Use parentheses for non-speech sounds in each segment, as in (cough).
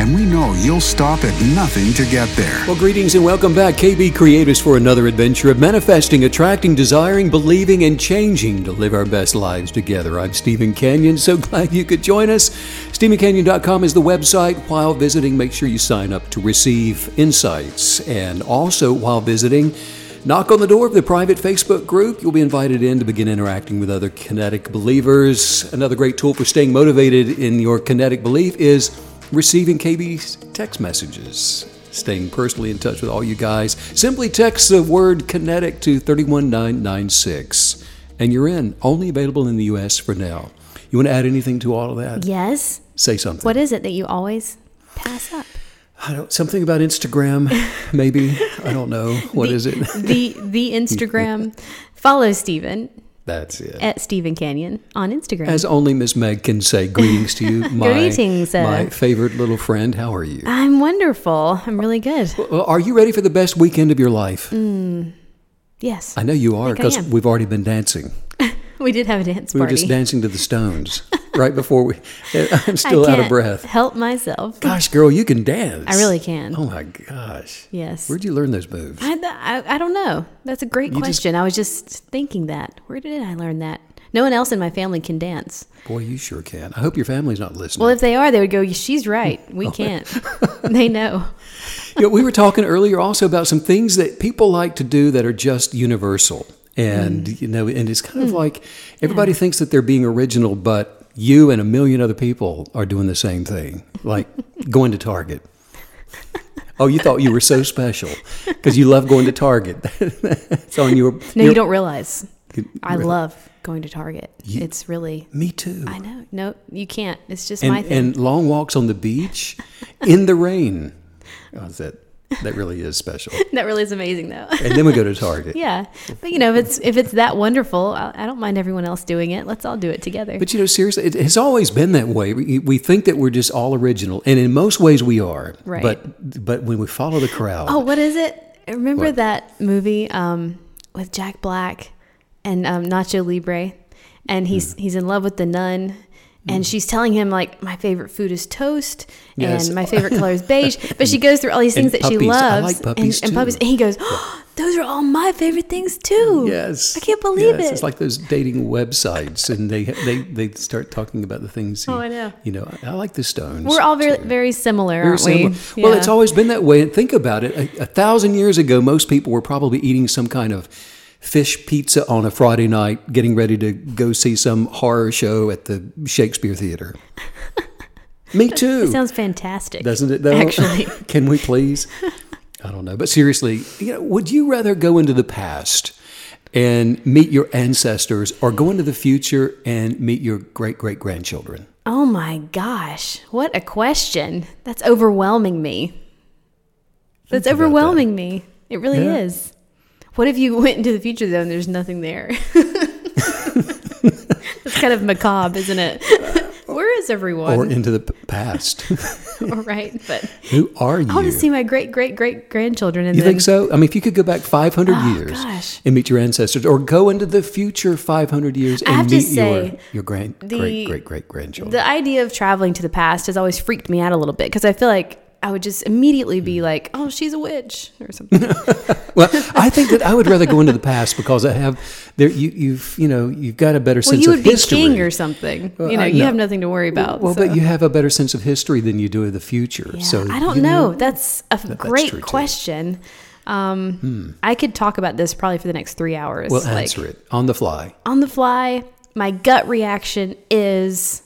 and we know you'll stop at nothing to get there. Well, greetings and welcome back, KB Creators, for another adventure of manifesting, attracting, desiring, believing, and changing to live our best lives together. I'm Stephen Canyon. So (laughs) glad you could join us. StephenCanyon.com is the website. While visiting, make sure you sign up to receive insights. And also, while visiting, Knock on the door of the private Facebook group. You'll be invited in to begin interacting with other kinetic believers. Another great tool for staying motivated in your kinetic belief is receiving KB's text messages. Staying personally in touch with all you guys. Simply text the word kinetic to 31996 and you're in. Only available in the US for now. You want to add anything to all of that? Yes. Say something. What is it that you always pass up? I don't, something about Instagram, (laughs) maybe. I don't know. What the, is it? the the Instagram. (laughs) Follow Stephen that's it. At Stephen Canyon on Instagram. As only Miss Meg can say. Greetings to you, (laughs) my, Greetings, uh, my favorite little friend. How are you? I'm wonderful. I'm really good. Are you ready for the best weekend of your life? Mm, yes. I know you are because we've already been dancing. (laughs) we did have a dance party. We were just dancing to the Stones (laughs) right before we. (laughs) I'm still out of breath. Help myself. Gosh, girl, you can dance. I really can. Oh my gosh. Yes. Where'd you learn those moves? I, I, I don't know. That's a great you question. Just, I was just thinking that. Where did I learn that? No one else in my family can dance. Boy, you sure can. I hope your family's not listening. Well, if they are, they would go, She's right. We oh, can't. (laughs) they know. you know. We were talking earlier also about some things that people like to do that are just universal. And, mm. you know, and it's kind of mm. like everybody yeah. thinks that they're being original, but you and a million other people are doing the same thing, like (laughs) going to Target. Oh, you thought you were so special because you love going to Target. it's on your. No, you don't realize. I love going to Target. You, it's really me too. I know. No, you can't. It's just and, my thing. And long walks on the beach in the rain. Oh, is that that really is special. (laughs) that really is amazing, though. and then we go to Target. (laughs) Yeah, but you know, if it's if it's that wonderful, I, I, don't mind everyone else doing it. Let's all do it together. But you know, seriously, it has always been that way. We, we think that we're just all original, and in most ways we are. Right. But but when we follow the crowd. Oh, what is it? Remember what? that movie um, with Jack Black? and um, Nacho Libre, and he's mm. he's in love with the nun. And mm. she's telling him like my favorite food is toast yes. and my favorite color is beige. (laughs) But she goes through all these things that puppies. she loves. Like puppies and, and, puppies. And he goes, oh, (gasps) those are all my favorite things too. Yes, I can't believe yes. it. It's like those dating websites, and they they they start talking about the things. You, oh, I know. You know, I like the Stones. We're all very too. very similar, very aren't similar. we? Well, yeah. it's always been that way. And think about it. A, a thousand years ago, most people were probably eating some kind of fish pizza on a Friday night, getting ready to go see some horror show at the Shakespeare Theater. (laughs) Me too. It sounds fantastic. Doesn't it though? Actually. (laughs) Can we please? I don't know. But seriously, you know, would you rather go into the past and meet your ancestors or go into the future and meet your great great grandchildren? Oh my gosh. What a question. That's overwhelming me. That's overwhelming that. me. It really yeah. is. What if you (laughs) went into the future though and there's nothing there? (laughs) It's kind of macabre, isn't it? (laughs) Where is everyone? Or into the past. All right, but who are you? I want to see my great great great grandchildren. And you then, think so? I mean, if you could go back 500 oh, ah, years gosh. and meet your ancestors, or go into the future 500 years and meet say, your your grand the, great great great grandchildren. The idea of traveling to the past has always freaked me out a little bit because I feel like I would just immediately be like, "Oh, she's a witch" or something. (laughs) well, I think that I would rather go into the past because I have there. You, have you know you've got a better sense of history. well, sense you would of history. be king or something. Well, you know, you have nothing to worry about. Well, so. but you have a better sense of history than you do of the future. Yeah, so I don't know. know. That's a that, great that's question. Um, hmm. I could talk about this probably for the next three hours. Well, like, answer it on the fly. On the fly, my gut reaction is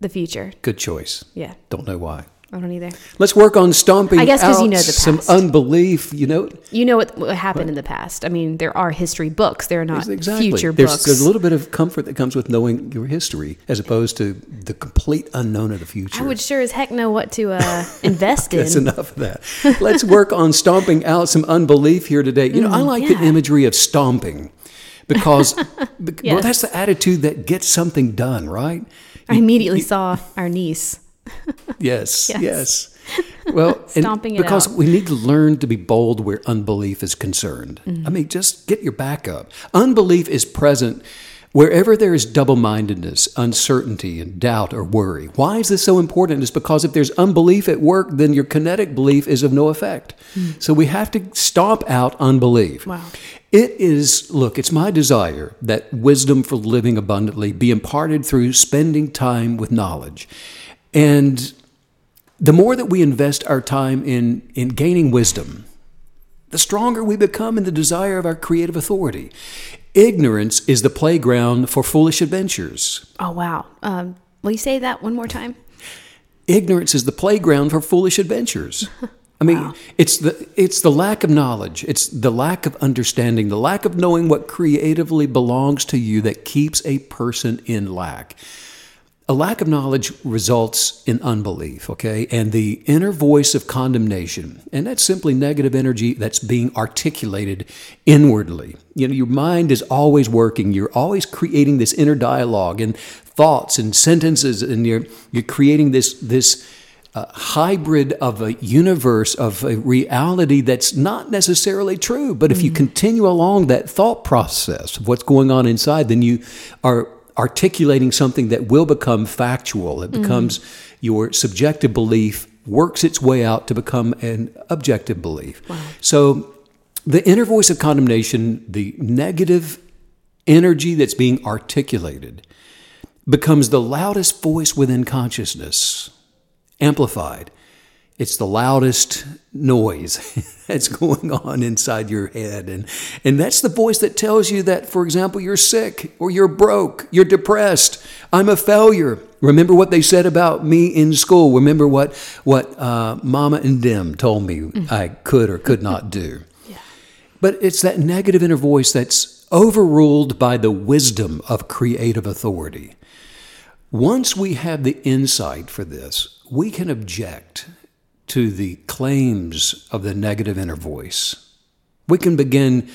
the future. Good choice. Yeah. Don't know why. I don't either. Let's work on stomping. I guess because you know the past. some unbelief. You know, you know what, what happened in the past. I mean, there are history books. There are not exactly. future there's, books. There's a little bit of comfort that comes with knowing your history, as opposed to the complete unknown of the future. I would sure as heck know what to uh, invest (laughs) in. That's enough of that. Let's work on stomping out some unbelief here today. You know, mm, I like yeah. the imagery of stomping because (laughs) bec- well, that's the attitude that gets something done, right? I immediately saw our niece. (laughs) Yes, Yes. yes. Well, (laughs) Stomping it because out. we need to learn to be bold where unbelief is concerned. Mm-hmm. I mean, just get your back up. Unbelief is present wherever there is double mindedness, uncertainty, and doubt or worry. Why is this so important? It's because if there's unbelief at work, then your kinetic belief is of no effect. So we have to stomp out unbelief. Wow. It is, look, it's my desire that wisdom for living abundantly be imparted through spending time with knowledge. And the more that we invest our time in, in gaining wisdom, the stronger we become in the desire of our creative authority. Ignorance is the playground for foolish adventures. Oh wow. Um, will you say that one more time? Ignorance is the playground for foolish adventures. (laughs) I mean, it's the it's the lack of knowledge, it's the lack of understanding, the lack of knowing what creatively belongs to you that keeps a person in lack. A lack of knowledge results in unbelief, okay? And the inner voice of condemnation, and that's simply negative energy that's being articulated inwardly. You know, your mind is always working. You're always creating this inner dialogue and thoughts and sentences, and you're you're creating this this uh, hybrid of a universe of a reality that's not necessarily true. But if you continue along that thought process of what's going on inside, then you are articulating something that will become factual. It becomes mm-hmm. your subjective belief works its way out to become an objective belief. So the inner voice of condemnation, the negative energy that's being articulated, becomes the loudest voice within consciousness, amplified. It's the loudest noise (laughs) that's going on inside your head. And, and that's the voice that tells you that, for example, you're sick or you're broke, you're depressed, I'm a failure. Remember what they said about me in school. Remember what, what uh, Mama and Dim told me I could or could not do. (laughs) But it's that negative inner voice that's overruled by the wisdom of creative authority. Once we have the insight for this, we can object to the claims of the negative inner voice. We can begin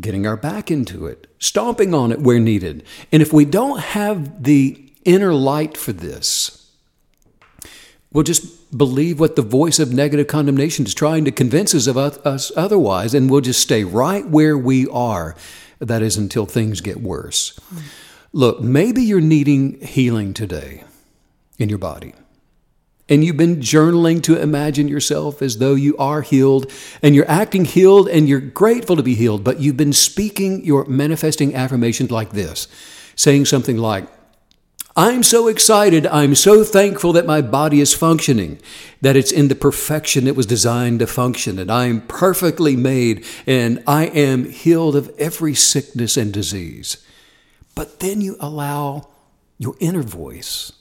getting our back into it, stomping on it where needed. And if we don't have the inner light for this, we'll just believe what the voice of negative condemnation is trying to convince us of us otherwise, and we'll just stay right where we are. That is until things get worse. Look, maybe you're needing healing today in your body. And you've been journaling to imagine yourself as though you are healed and you're acting healed and you're grateful to be healed, but you've been speaking your manifesting affirmations like this, saying something like, I'm so excited. I'm so thankful that my body is functioning, that it's in the perfection it was designed to function, and I'm perfectly made, and I am healed of every sickness and disease. But then you allow your inner voice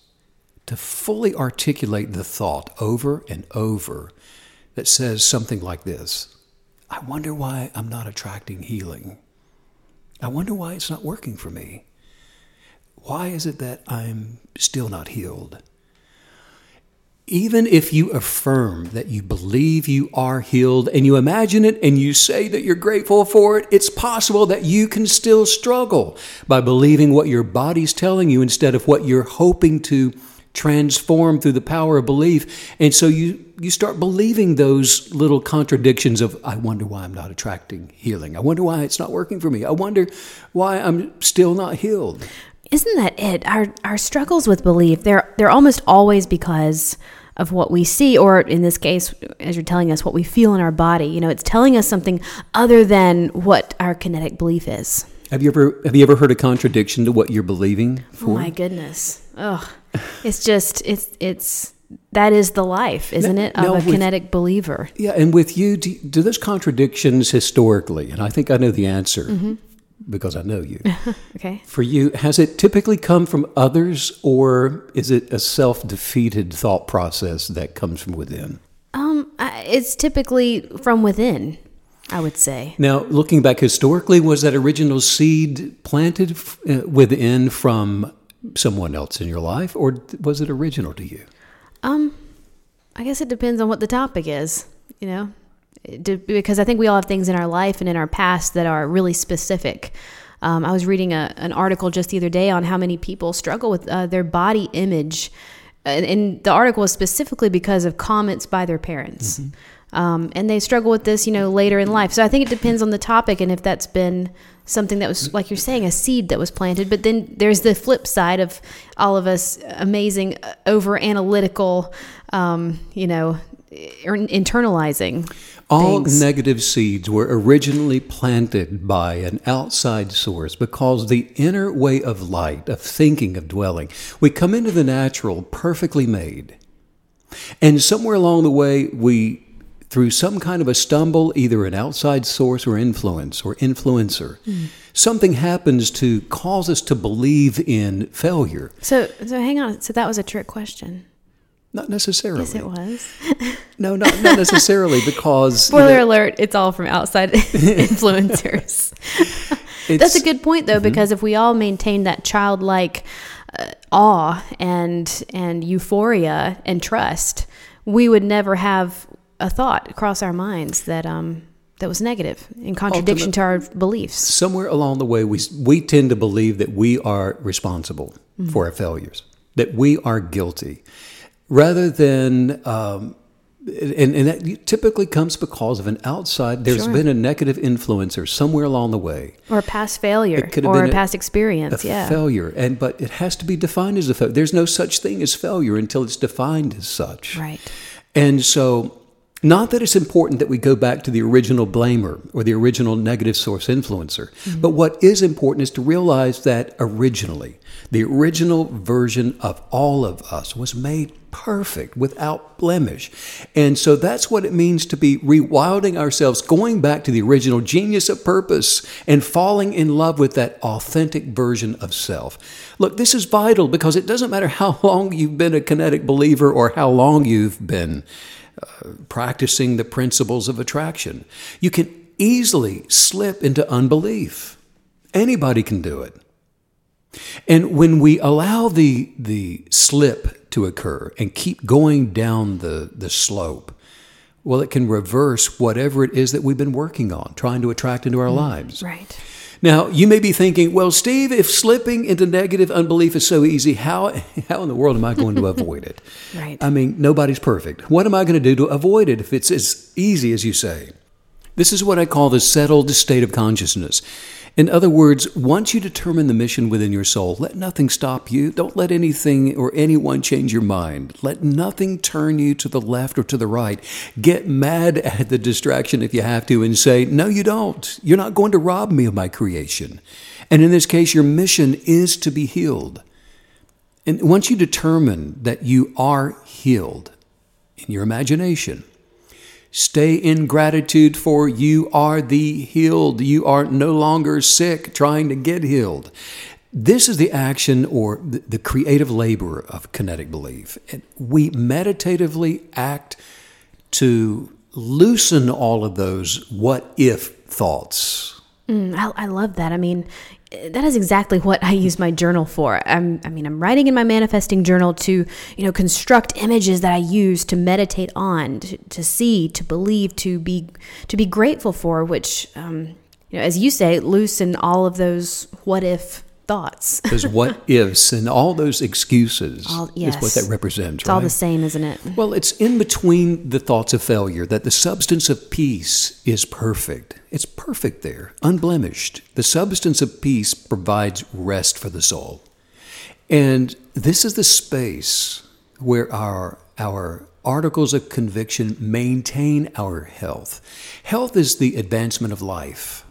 to fully articulate the thought over and over that says something like this I wonder why I'm not attracting healing. I wonder why it's not working for me. Why is it that I'm still not healed? Even if you affirm that you believe you are healed and you imagine it and you say that you're grateful for it, it's possible that you can still struggle by believing what your body's telling you instead of what you're hoping to transform through the power of belief. And so you, you start believing those little contradictions of, I wonder why I'm not attracting healing. I wonder why it's not working for me. I wonder why I'm still not healed. Isn't that it? Our our struggles with belief, they're they're almost always because of what we see, or in this case, as you're telling us, what we feel in our body. You know, it's telling us something other than what our kinetic belief is. Have you ever have you ever heard a contradiction to what you're believing Oh for? my goodness. Ugh. It's just it's it's that is the life, isn't it, of now a with- kinetic believer. Yeah, and with you, do, do those contradictions historically, and I think I know the answer Mm-hmm. because I know you. (laughs) Okay. For you, has it typically come from others, or is it a self-defeated thought process that comes from within? Um, I- it's typically from within, I would say. Now, looking back historically, was that original seed planted uh, within from someone else in your life, or was it original to you? Um, I guess it depends on what the topic is, you know, It because I think we all have things in our life and in our past that are really specific. Um, I was reading a, an article just the other day on how many people struggle with uh, their body image. And, and, the article was specifically because of comments by their parents. Mm-hmm. Um, and they struggle with this, you know, later in life. So I think it depends on the topic and if that's been something that was, like you're saying, a seed that was planted. But then there's the flip side of all of us amazing, uh, over analytical, um, you know, internalizing. All things. negative seeds were originally planted by an outside source because the inner way of light, of thinking, of dwelling, we come into the natural perfectly made. And somewhere along the way, we through some kind of a stumble, either an outside source or influence or influencer, mm. something happens to cause us to believe in failure. So, so hang on. So that was a trick question. Not necessarily. Yes, it was. no, not, not necessarily (laughs) because. Spoiler you know, alert, it's all from outside (laughs) influencers. That's a good point, though, mm-hmm. because if we all maintain that childlike uh, awe and and euphoria and trust, we would never have a thought cross our minds that um, that was negative in contradiction Ultimate, to our beliefs. Somewhere along the way, we we tend to believe that we are responsible mm-hmm. for our failures, that we are guilty, rather than. Um, and, and that typically comes because of an outside. There's sure. been a negative influencer somewhere along the way, or a past failure, or a, a, past experience. A yeah, failure, and but it has to be defined as a failure. There's no such thing as failure until it's defined as such. Right. And so not that it's important that we go back to the original blamer or the original negative source influencer, mm-hmm. but what is important is to realize that originally, the original version of all of us was made perfect without blemish. And so that's what it means to be rewilding ourselves, going back to the original genius of purpose and falling in love with that authentic version of self. Look, this is vital because it doesn't matter how (laughs) long you've been a kinetic believer or how long you've been practicing the principles of attraction. You can easily slip into unbelief. Anybody can do it. And when we allow the, the slip to occur and keep going down the, the slope, well, it can reverse whatever it is that we've been working on, trying to attract into our mm, lives. Right. Now, you may be thinking, well, Steve, if slipping into negative unbelief is so easy, how, (laughs) how in the world am I going to (laughs) avoid it? right. I mean, nobody's perfect. What am I going to do to avoid it if it's as easy as you say? This is what I call the settled state of consciousness. In other words, once you determine the mission within your soul, let nothing stop you. Don't let anything or anyone change your mind. Let nothing turn you to the left or to the right. Get mad (laughs) at the distraction if you have to and say, No, you don't. You're not going to rob me of my creation. And in this case, your mission is to be healed. And once you determine that you are healed in your imagination, Stay in gratitude for you are the healed. You are no longer sick trying to get healed. This is the action or the creative labor of kinetic belief. We meditatively act to loosen all of those what if thoughts. Mm, I, I, love that. I mean, that is exactly what I use my journal for. I'm, I mean, I'm writing in my manifesting journal to, you know, construct images that I use to meditate on, to, to see, to believe, to be, to be grateful for. Which, um, you know, as you say, loosen all of those what if thoughts. (laughs) those what ifs and all those excuses all, yes. is what that represents. It's right? all the same, isn't it? Well, it's in between the thoughts of failure that the substance of peace is perfect. It's perfect there, unblemished. The substance of peace provides rest for the soul. And this is the space where our, our articles of conviction maintain our health. Health is the advancement of life.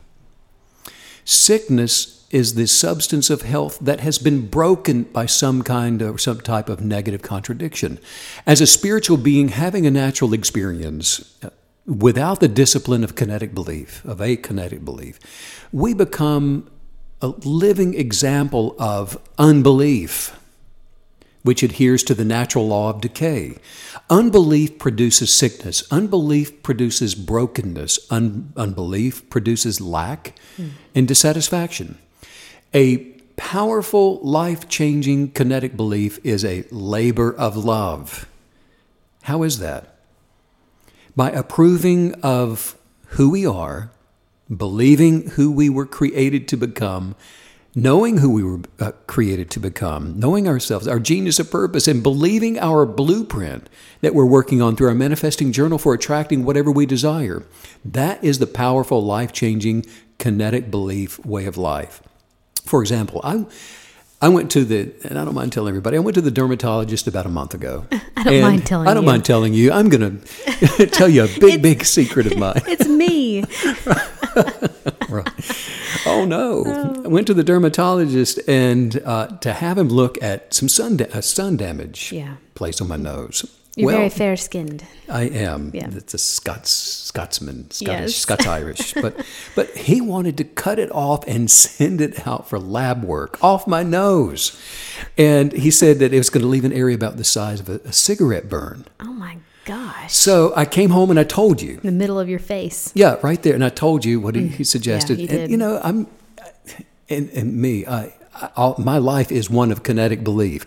Sickness is the substance of health that has been broken by some kind of some type of negative contradiction. As a spiritual being having a natural experience uh, without the discipline of kinetic belief, of a kinetic belief, we become a living example of unbelief which adheres to the natural law of decay. Unbelief produces sickness. Unbelief produces brokenness. Un- unbelief produces lack mm. and dissatisfaction. A powerful, life changing kinetic belief is a labor of love. How is that? By approving of who we are, believing who we were created to become, knowing who we were uh, created to become, knowing ourselves, our genius of purpose, and believing our blueprint that we're working on through our manifesting journal for attracting whatever we desire. That is the powerful, life changing, kinetic belief way of life. For example, I. I went to the, and I don't mind telling everybody, I went to the dermatologist about a month ago. (laughs) I don't mind telling you. I don't you. mind telling you. I'm going (laughs) to tell you a big, big secret of mine. It's me. (laughs) (laughs) Right. Oh no! I went to the dermatologist and uh, to have him look at some sun da- uh, sun damage Yeah. placed on my nose. You're well, very fair skinned. I am. Yeah. It's a Scots Scotsman, Scottish, Yes. Scots Irish. (laughs) But but he wanted to cut it off and (laughs) send it out for lab work off my nose, and he said that it was going to leave an area about the size of a, a cigarette burn. Oh my gosh. So I came home and I told you. In the middle of your face. Yeah, right there. And I told you what he, he suggested. Mm. he and, you know, I'm, and, and me, I, I, my life is one of kinetic belief.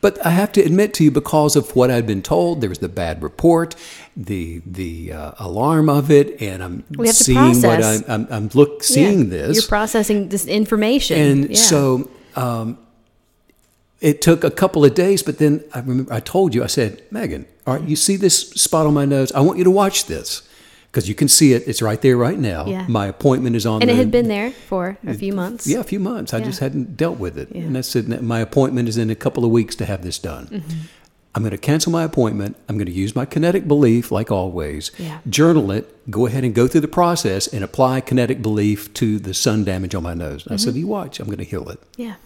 But I have to admit to you, because of what I'd been told, there was the bad report, the the uh, alarm of it, and I'm We have to seeing what. I'm, I'm, I'm look seeing Yeah. this. You're processing this information. And Yeah. so um, it took a couple of days, but then I remember I told you, I said, Megan, all right, you see this spot on my nose? I want you to watch this because you can see it. It's right there right now. Yeah. My appointment is on and the, it had been there for a few months. Yeah, a few months. I just hadn't dealt with it. Yeah. And I said, my appointment is in a couple of weeks to have this done. Mm-hmm. I'm going to cancel my appointment. I'm going to use my kinetic belief, like always. Yeah. Journal it. Go ahead and go through the process and apply kinetic belief to the sun damage on my nose. And I Mm-hmm. said, you watch. I'm going to heal it. Yeah.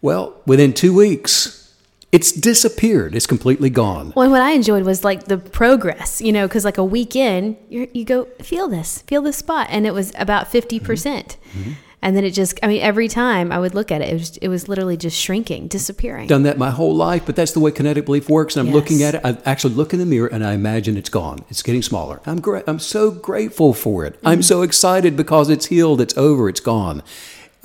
Well, within two weeks, it's disappeared. It's completely gone. Well, and what I enjoyed was like the progress, you know, because like a week in, you you go feel this, feel this spot, and it was about fifty percent, Mm-hmm. and then it just, I mean, every time I would look at it, it was it was literally just shrinking, disappearing. Done that my whole life, but that's the way kinetic belief works. And I'm looking at it. I actually look in the mirror and I imagine it's gone. It's getting smaller. I'm great. I'm so grateful for it. I'm so excited because it's healed. It's over. It's gone.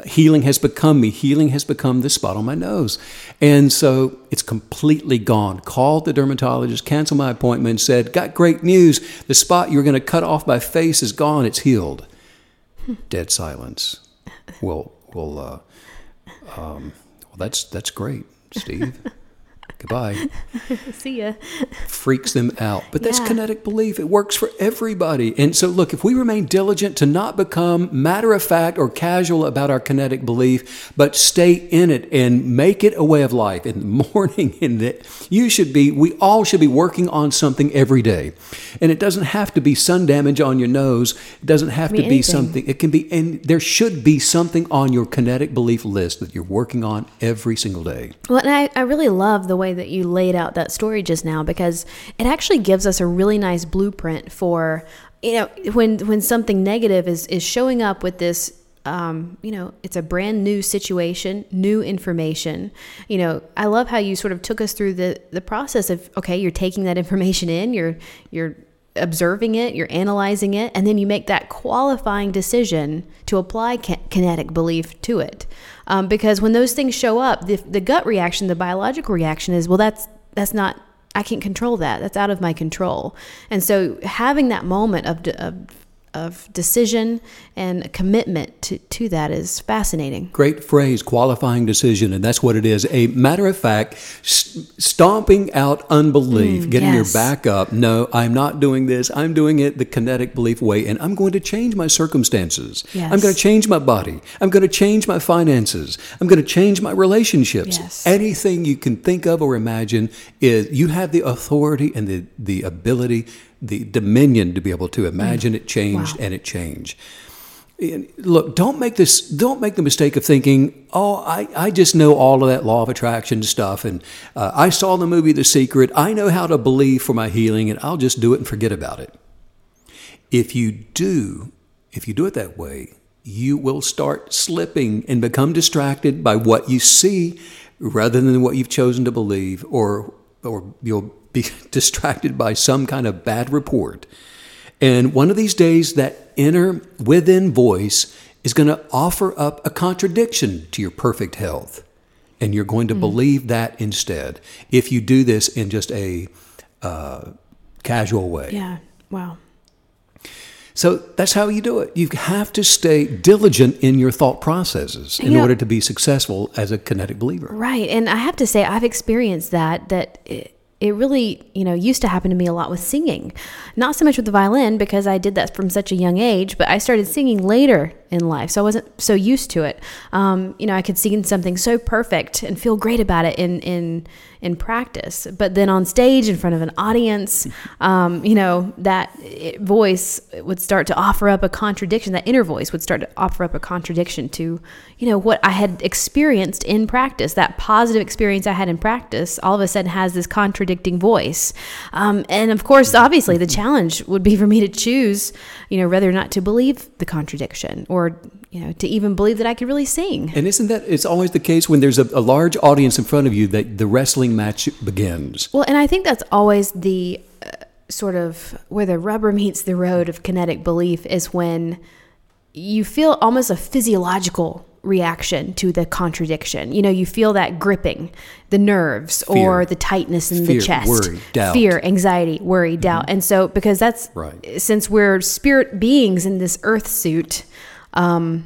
Healing has become me. Healing has become the spot on my nose. And so it's completely gone. Called the dermatologist, canceled my appointment, said, Got great news. The spot you were going to cut off my face is gone. It's healed. Dead silence. Well, well, uh, um, well, that's that's great, Steve. Goodbye. (laughs) See ya. Freaks them out. But that's Yeah. kinetic belief. It works for everybody. And so, look, if we remain diligent to not become matter of fact or casual about our kinetic belief, but stay in it and make it a way of life in the (laughs) morning, in the, you should be, we all should be working on something every day. And it doesn't have to be sun damage on your nose. It doesn't have to be anything. something. It can be, and there should be something on your kinetic belief list that you're working on every single day. Well, and I, I really love the way that you laid out that story just now because it actually gives us a really nice blueprint for, you know, when when something negative is is showing up with this. Um, you know, it's a brand new situation, new information. You know, I love how you sort of took us through the the process of okay, you're taking that (laughs) information in, you're you're observing it, you're analyzing it, and then you make that qualifying decision to apply kinetic belief to it. Um, because when those things show up, the, the gut reaction, the biological reaction is, well, that's that's not. I can't control that. That's out of my control. And so having that moment of of, of decision and commitment to, to that is fascinating. Great phrase, qualifying decision, and that's what it is. A matter of fact, st- stomping out unbelief, getting Mm, yes. your back up. No, I'm not doing this. I'm doing it the kinetic belief way, and I'm going to change my circumstances. Yes. I'm going to change my body. I'm going to change my finances. I'm going to change my relationships. Yes. Anything you can think of or imagine is you have the authority and the, the ability, the dominion to be able to imagine it changed Mm. Wow. and it changed. And look, don't make this. Don't make the mistake of thinking, "Oh, I, I just know all of that law of attraction stuff, and uh, I saw the movie The Secret. I know how to believe for my healing, and I'll just do it and forget about it." If you do, if you do it that way, you will start slipping and become distracted by what you see, rather than what you've chosen to believe, or or you'll be (laughs) distracted by some kind of bad report. And one of these days, that inner within voice is going to offer up a contradiction to your perfect health. And you're going to believe that instead if you do this in just a uh, casual way. Yeah. Wow. So that's how you do it. You have to stay diligent in your thought processes in know- order to be successful as a kinetic believer. Right. And I have to say, I've experienced that, that it, it really, you know, used to happen to me a lot with singing. Not so much with the violin because I did that from such a young age, but I started singing later in life. So I wasn't so used to it. Um, you know, I could sing something so perfect and feel great about it in, in, in practice. But then on stage in front of an audience, um, you know, that voice would start to offer up a contradiction. That inner voice would start to offer up a contradiction to, you know, what I had experienced in practice. That positive experience I had in practice all of a sudden has this contradicting voice. Um, and of course, obviously, the challenge would be for me to choose, you know, whether or not to believe the contradiction or, you know, to even believe that I could really sing. And isn't that it's always the case when there's a, a large audience in front of you that the wrestling match begins? Well, and I think that's always the uh, sort of where the rubber meets the road of kinetic belief is when you feel almost a physiological reaction to the contradiction. You know, you feel that gripping, the nerves or the tightness in Fear, the chest, worry, fear, anxiety, worry, doubt. And so because that's Right. since we're spirit beings in this earth suit, um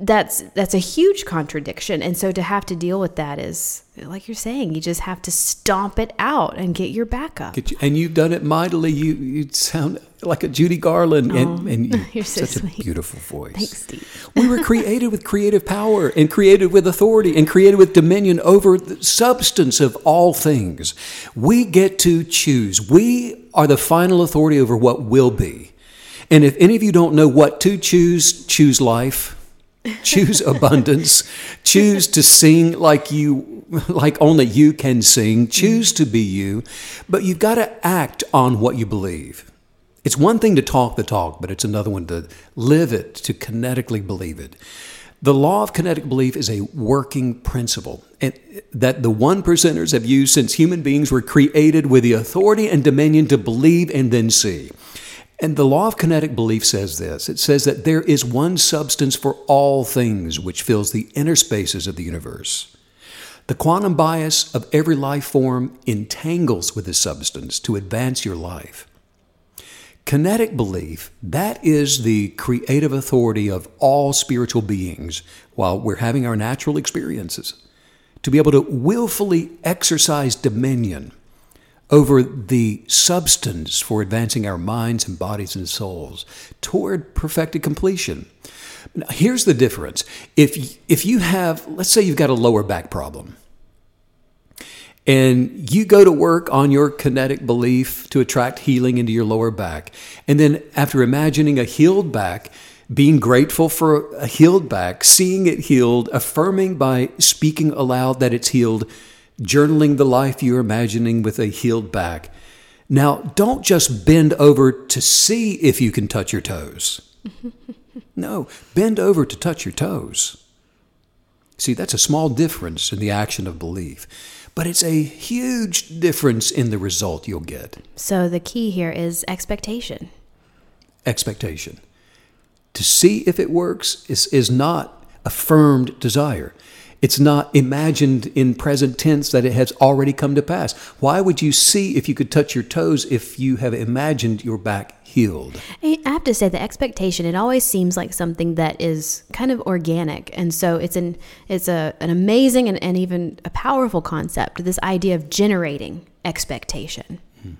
that's that's a huge contradiction and so to have to deal with that is like you're saying you just have to stomp it out and get your back up Get you- And you've done it mightily. You you sound like a Judy Garland, and, oh, and you, Oh, (laughs) you're so such sweet. a beautiful voice. Thanks, Steve. we were created with creative power and created with authority and created with dominion over the substance of all things. We get to choose. We are the final authority over what will be. And if any of you don't know what to choose, choose life. Choose abundance. Choose to sing like you like only you can sing. Choose to be you. But you've got to act on what you believe. It's one thing to talk the talk, but it's another one to live it, to kinetically believe it. The law of kinetic belief is a working principle that the one percenters have used since human beings were created with the authority and dominion to believe and then see. And the law of kinetic belief says this it says that there is one substance for all things which fills the inner spaces of the universe. The quantum bias of every life form entangles with this substance to advance your life. Kinetic belief, that is the creative authority of all spiritual beings while we're having our natural experiences. To be able to willfully exercise dominion over the substance for advancing our minds and bodies and souls toward perfected completion. Now, here's the difference. If, if you have, let's say you've got a lower back problem, and you go to work on your kinetic belief to attract healing into your lower back. And then, after imagining a healed back, being grateful for a healed back, seeing it healed, affirming by speaking aloud that it's healed, journaling the life you're imagining with a healed back. Now, don't just bend over to see if you can touch your toes. (laughs) No, bend over to touch your toes. See, that's a small difference in the action of belief, but it's a huge difference in the result you'll get. So the key here is expectation. Expectation. To see if it works is, is not affirmed desire. It's not imagined in present tense that it has already come to pass. Why would you see if you could touch your toes if you have imagined your back healed? I have to say the expectation it always seems like something that is kind of organic and so it's an it's a an amazing and, and even a powerful concept this idea of generating expectation hmm.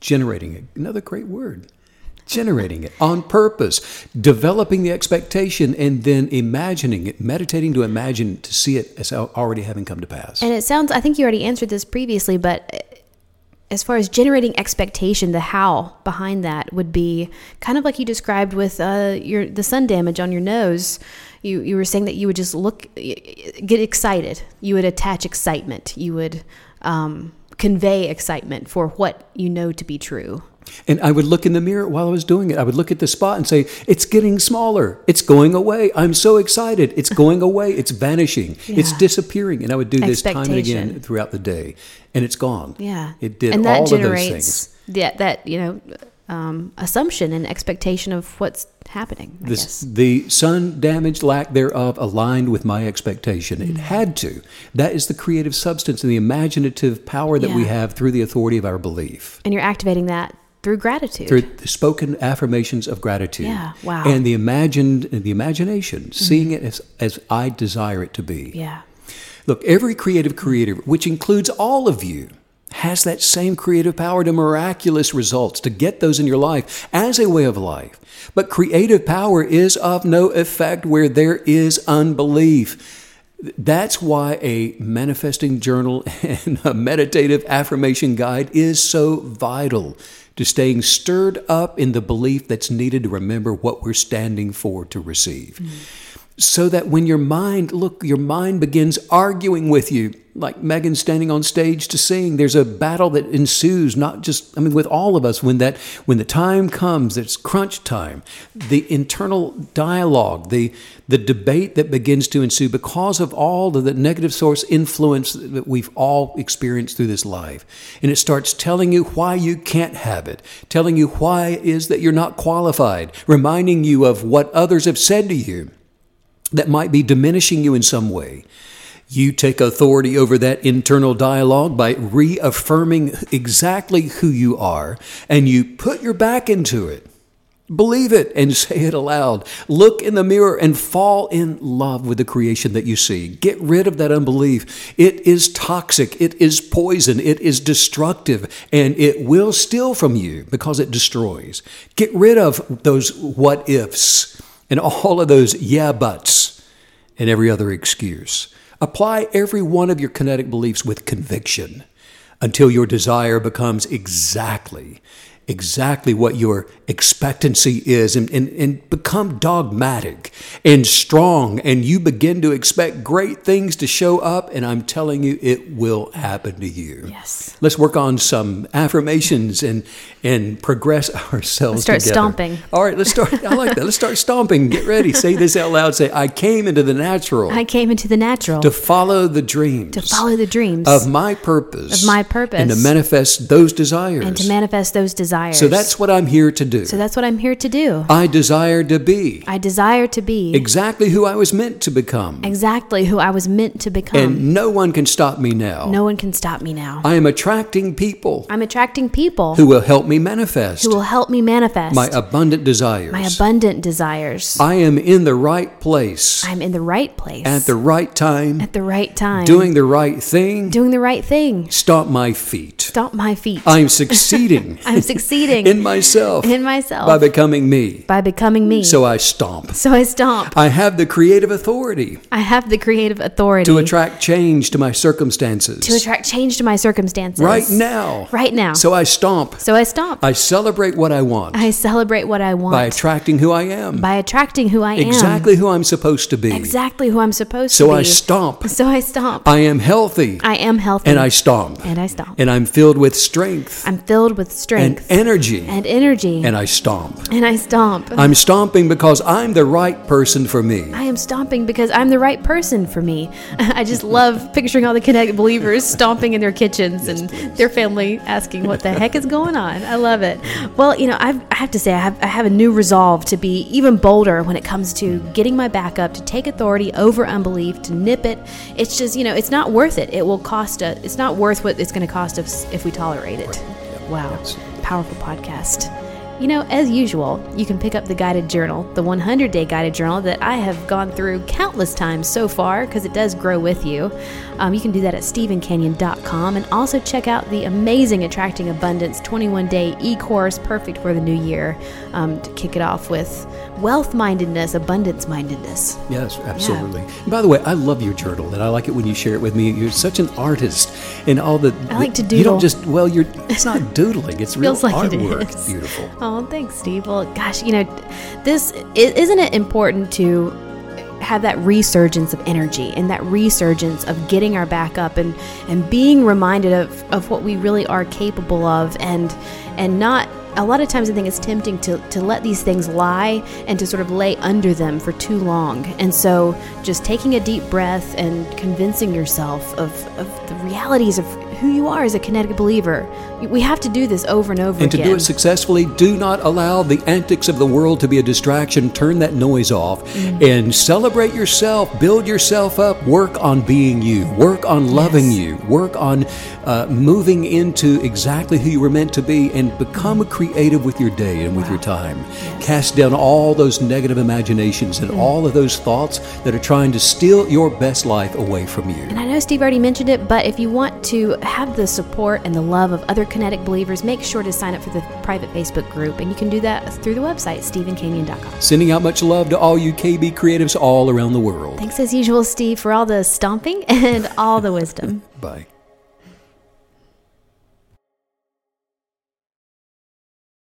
generating it. Another great word. Generating it on purpose, developing the expectation, and then imagining it, meditating to imagine to see it as already having come to pass. and it sounds i think you already answered this previously but as far as generating expectation the how behind that would be kind of like you described with uh, your the sun damage on your nose. You you were saying that you would just look get excited. You would attach excitement. You would um, convey excitement for what you know to be true And I would look in the mirror while I was doing it. I would look at the spot and say, It's getting smaller. It's going away. I'm so excited. It's going away. It's vanishing. It's disappearing. And I would do this time and again throughout the day. And it's gone. Yeah. It did and all that of those generates things. that that, you know, um, assumption and expectation of what's happening, I This, guess. the sun damage, lack thereof, aligned with my expectation. Mm. It had to. That is the creative substance and the imaginative power that we have through the authority of our belief. And you're activating that through gratitude. through the spoken affirmations of gratitude. Yeah, wow. And the imagined, the imagination, mm-hmm. seeing it as, as I desire it to be. yeah. Look, every creative creator, which includes all of you, has that same creative power to miraculous results, to get those in your life as a way of life. But creative power is of no effect where there is unbelief. That's why a manifesting journal (laughs) and a meditative affirmation guide is so vital to staying stirred up in the belief that's needed to remember what we're standing for to receive mm. So that when your mind, look, your mind begins arguing with you, like Megan standing on stage to sing, there's a battle that ensues, not just, I mean, with all of us, when that, when the time comes, it's crunch time, the internal dialogue, the, the debate that begins to ensue because of all of the negative source influence that we've all experienced through this life. And it starts telling you why you can't have it, telling you why it is that you're not qualified, reminding you of what others have said to you that might be diminishing you in some way. You take authority over that internal dialogue by reaffirming exactly who you are, and you put your back into it. Believe it and (laughs) say it aloud. Look in the mirror and fall in love with the creation that you see. Get rid of that unbelief. It is toxic, it is poison, it is destructive, and it will steal from you because it destroys. Get rid of those what ifs and all of those yeah buts and every other excuse. Apply every one of your kinetic beliefs with conviction until your desire becomes exactly exactly what your expectancy is and, and, and become dogmatic and strong and you begin to expect great things to show up and i'm telling you it will happen to you Yes. let's work on some affirmations and and progress (laughs) ourselves Let's start together. stomping. all right let's start i like that let's start stomping get ready say this out loud say i came into the natural I came into the natural to follow the dreams to follow the dreams of my purpose Of my purpose. and to manifest those desires and to manifest those desires. So that's what i'm here to do So that's what I'm here to do. i desire to be I desire to be exactly who i was meant to become exactly who I was meant to become. and no one can stop me now no one can stop me now. i am attracting people I'm attracting people who will help me manifest who will help me manifest my abundant desires my abundant desires. i am in the right place I'm in the right place at the right time at the right time, doing the right thing doing the right thing. stomp my feet Stomp my feet. (laughs) i'm succeeding I'm succeeding in myself in myself by becoming me by becoming me. so i stomp So I stomp. I have the creative authority I have the creative authority to attract change to my circumstances. to attract change to my circumstances right now. Right now. So I stomp. So I stomp. I celebrate what I want I celebrate what I want by attracting who I am. by attracting who I am. exactly who I'm supposed to be. Exactly who I'm supposed So to be. So I stomp. So I stomp. I am healthy I am healthy. and I stomp. and I stomp. And I'm filled with strength I'm filled with and strength energy and energy. and I stomp. and I stomp. I'm stomping because I'm the right person for me. I am stomping because I'm the right person for me. (laughs) I just love picturing all the kinetic believers (laughs) stomping in their kitchens and their family asking what the heck is going on. I love it. Well, you know, I've, I have to say, I have, I have a new resolve to be even bolder when it comes to mm. getting my back up, to take authority over unbelief, to nip it. It's just, you know, it's not worth it. It will cost us, it's not worth what it's going to cost us if we tolerate it. Wow. Powerful podcast. You know, as usual, you can pick up the guided journal, the 100 day guided journal that I have gone through countless times so far because it does grow with you. Um, you can do that at StephenCanyon.com and also check out the amazing Attracting Abundance 21 day e course, perfect for the new year, um, to kick it off with wealth mindedness, abundance mindedness. Yes, absolutely. And by the way, I love your journal, and I like it when you share it with me. You're such an artist, and all the I like to doodle. You don't just well, you're. It's not (laughs) doodling. It's real like artwork. It's beautiful. (laughs) Oh, thanks, Steve. Well, gosh, you know, this isn't it important to have that resurgence of energy and that resurgence of getting our back up and and being reminded of of what we really are capable of and and not a lot of times I think it's tempting to, to let these things lie and to sort of lay under them for too long. And so just taking a deep breath and convincing yourself of, of the realities of who you are as a kinetic believer. We have to do this over and over and again. to do it successfully, do not allow the antics of the world to be a distraction. Turn that noise off Mm-hmm. and celebrate yourself. Build yourself up. Work on being you. Work on loving Yes. you. Work on uh, moving into exactly who you were meant to be and become creative with your day and with your time. Cast down all those negative imaginations Mm. and all of those thoughts that are trying to steal your best life away from you. And I know Steve already mentioned it, but if you want to have the support and the love of other kinetic believers, make sure to sign up for the private Facebook group. And you can do that through the website, stephencanyon.com. Sending out much love to all you KB creatives all around the world. Thanks as usual, Steve, for all the stomping and all the wisdom. (laughs) Bye.